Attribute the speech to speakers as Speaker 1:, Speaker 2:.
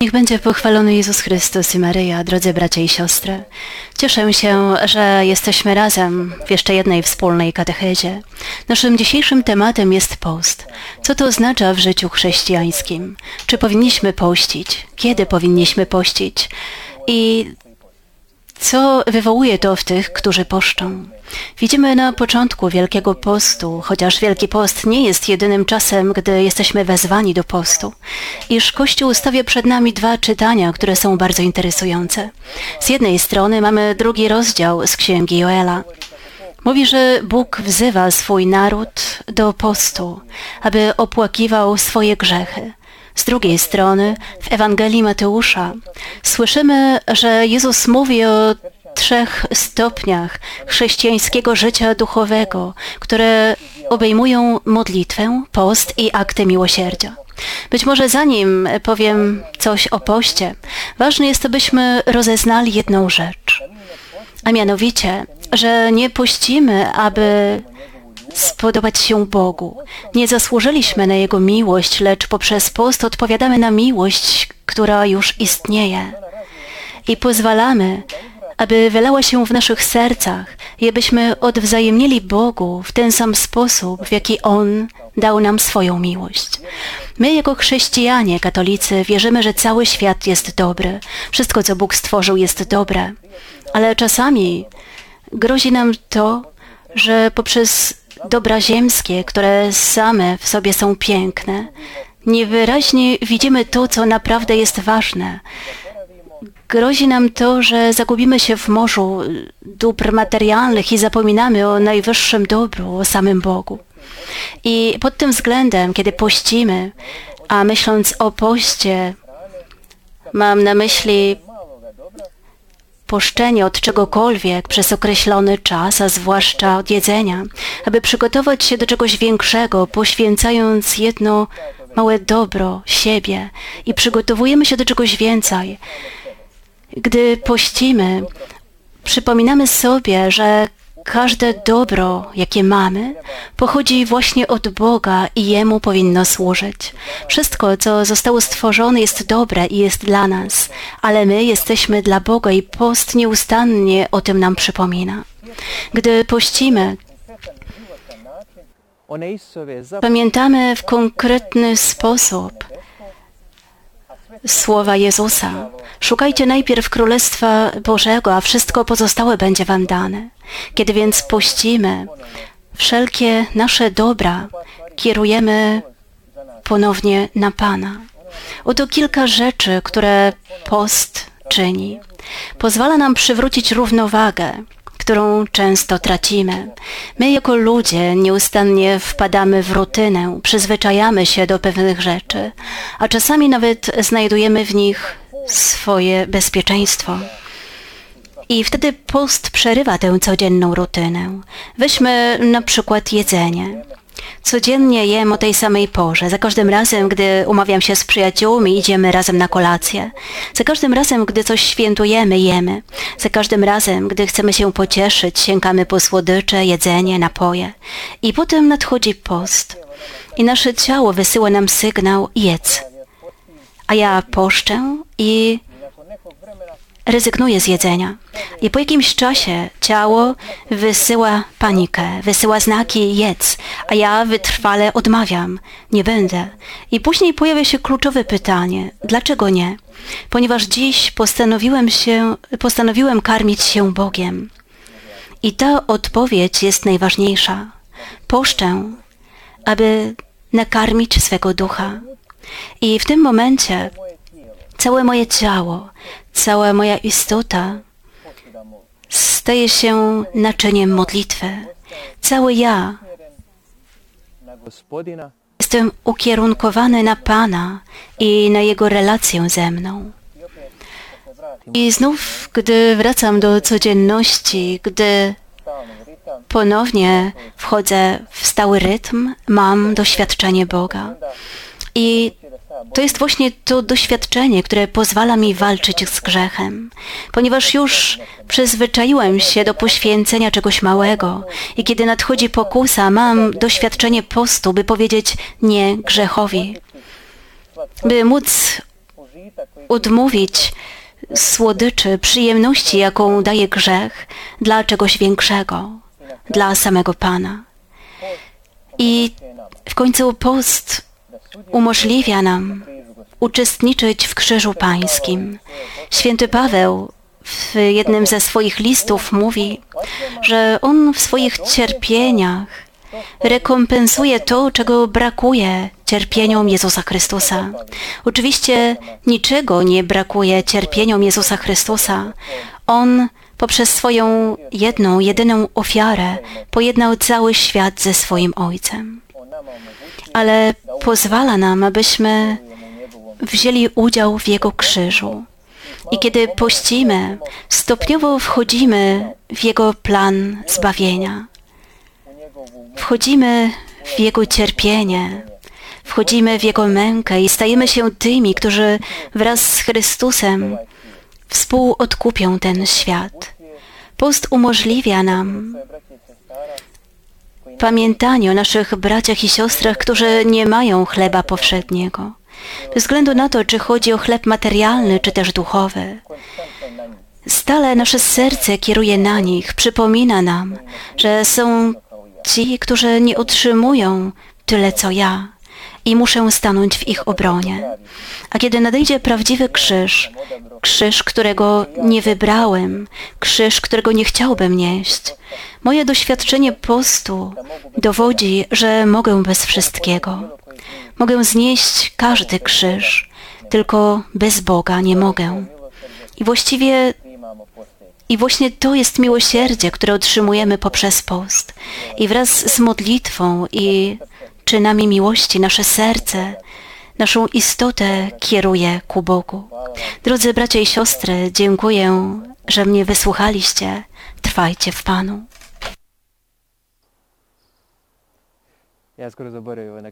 Speaker 1: Niech będzie pochwalony Jezus Chrystus i Maryja, drodzy bracia i siostry. Cieszę się, że jesteśmy razem w jeszcze jednej wspólnej katechezie. Naszym dzisiejszym tematem jest post. Co to oznacza w życiu chrześcijańskim? Czy powinniśmy pościć? Kiedy powinniśmy pościć? I co wywołuje to w tych, którzy poszczą? Widzimy na początku Wielkiego Postu, chociaż Wielki Post nie jest jedynym czasem, gdy jesteśmy wezwani do postu, iż Kościół stawia przed nami dwa czytania, które są bardzo interesujące. Z jednej strony mamy drugi rozdział z Księgi Joela. Mówi, że Bóg wzywa swój naród do postu, aby opłakiwał swoje grzechy. Z drugiej strony, w Ewangelii Mateusza słyszymy, że Jezus mówi o trzech stopniach chrześcijańskiego życia duchowego, które obejmują modlitwę, post i akty miłosierdzia. Być może zanim powiem coś o poście, ważne jest, abyśmy rozeznali jedną rzecz, a mianowicie, że nie pościmy, aby spodobać się Bogu. Nie zasłużyliśmy na Jego miłość, lecz poprzez post odpowiadamy na miłość, która już istnieje. I pozwalamy, aby wylała się w naszych sercach i abyśmy odwzajemnili Bogu w ten sam sposób, w jaki On dał nam swoją miłość. My jako chrześcijanie, katolicy, wierzymy, że cały świat jest dobry. Wszystko, co Bóg stworzył, jest dobre. Ale czasami grozi nam to, że poprzez dobra ziemskie, które same w sobie są piękne, niewyraźnie widzimy to, co naprawdę jest ważne. Grozi nam to, że zagubimy się w morzu dóbr materialnych i zapominamy o najwyższym dobru, o samym Bogu. I pod tym względem, kiedy pościmy, a myśląc o poście, mam na myśli poszczenie od czegokolwiek przez określony czas, a zwłaszcza od jedzenia, aby przygotować się do czegoś większego, poświęcając jedno małe dobro siebie i przygotowujemy się do czegoś więcej. Gdy pościmy, przypominamy sobie, że każde dobro, jakie mamy, pochodzi właśnie od Boga i Jemu powinno służyć. Wszystko, co zostało stworzone, jest dobre i jest dla nas, ale my jesteśmy dla Boga i post nieustannie o tym nam przypomina. Gdy pościmy, pamiętamy w konkretny sposób słowa Jezusa. Szukajcie najpierw Królestwa Bożego, a wszystko pozostałe będzie wam dane. Kiedy więc pościmy, wszelkie nasze dobra kierujemy ponownie na Pana. Oto kilka rzeczy, które post czyni. Pozwala nam przywrócić równowagę, którą często tracimy. My jako ludzie nieustannie wpadamy w rutynę, przyzwyczajamy się do pewnych rzeczy, a czasami nawet znajdujemy w nich swoje bezpieczeństwo. I wtedy post przerywa tę codzienną rutynę. Weźmy na przykład jedzenie. Codziennie jem o tej samej porze. Za każdym razem, gdy umawiam się z przyjaciółmi, idziemy razem na kolację. Za każdym razem, gdy coś świętujemy, jemy. Za każdym razem, gdy chcemy się pocieszyć, sięgamy po słodycze, jedzenie, napoje. I potem nadchodzi post. I nasze ciało wysyła nam sygnał jedz. A ja poszczę i rezygnuje z jedzenia. I po jakimś czasie ciało wysyła panikę, wysyła znaki jedz, a ja wytrwale odmawiam, nie będę. I później pojawia się kluczowe pytanie, dlaczego nie? Ponieważ dziś postanowiłem się, postanowiłem karmić się Bogiem. I ta odpowiedź jest najważniejsza. Poszczę, aby nakarmić swego ducha. I w tym momencie całe moje ciało, cała moja istota staje się naczyniem modlitwy. Cały ja jestem ukierunkowany na Pana i na Jego relację ze mną. I znów, gdy wracam do codzienności, gdy ponownie wchodzę w stały rytm, mam doświadczenie Boga. I to jest właśnie to doświadczenie, które pozwala mi walczyć z grzechem, ponieważ już przyzwyczaiłem się do poświęcenia czegoś małego i kiedy nadchodzi pokusa, mam doświadczenie postu, by powiedzieć nie grzechowi, by móc odmówić słodyczy, przyjemności, jaką daje grzech, dla czegoś większego, dla samego Pana. I w końcu post umożliwia nam uczestniczyć w Krzyżu Pańskim. Święty Paweł w jednym ze swoich listów mówi, że on w swoich cierpieniach rekompensuje to, czego brakuje cierpieniom Jezusa Chrystusa. Oczywiście niczego nie brakuje cierpieniom Jezusa Chrystusa. On poprzez swoją jedną, jedyną ofiarę pojednał cały świat ze swoim Ojcem. Ale pozwala nam, abyśmy wzięli udział w Jego krzyżu. I kiedy pościmy, stopniowo wchodzimy w Jego plan zbawienia. Wchodzimy w Jego cierpienie, wchodzimy w Jego mękę i stajemy się tymi, którzy wraz z Chrystusem współodkupią ten świat. Post umożliwia nam pamiętanie o naszych braciach i siostrach, którzy nie mają chleba powszedniego. Bez względu na to, czy chodzi o chleb materialny, czy też duchowy. Stale nasze serce kieruje na nich, przypomina nam, że są ci, którzy nie otrzymują tyle co ja i muszę stanąć w ich obronie. A kiedy nadejdzie prawdziwy krzyż, krzyż, którego nie wybrałem, krzyż, którego nie chciałbym nieść, moje doświadczenie postu dowodzi, że mogę bez wszystkiego. Mogę znieść każdy krzyż, tylko bez Boga nie mogę. I właściwie i właśnie to jest miłosierdzie, które otrzymujemy poprzez post. I wraz z modlitwą i czynami miłości nasze serce, naszą istotę kieruje ku Bogu. Drodzy bracia i siostry, dziękuję, że mnie wysłuchaliście. Trwajcie w Panu.
Speaker 2: Я скоро заборю его на...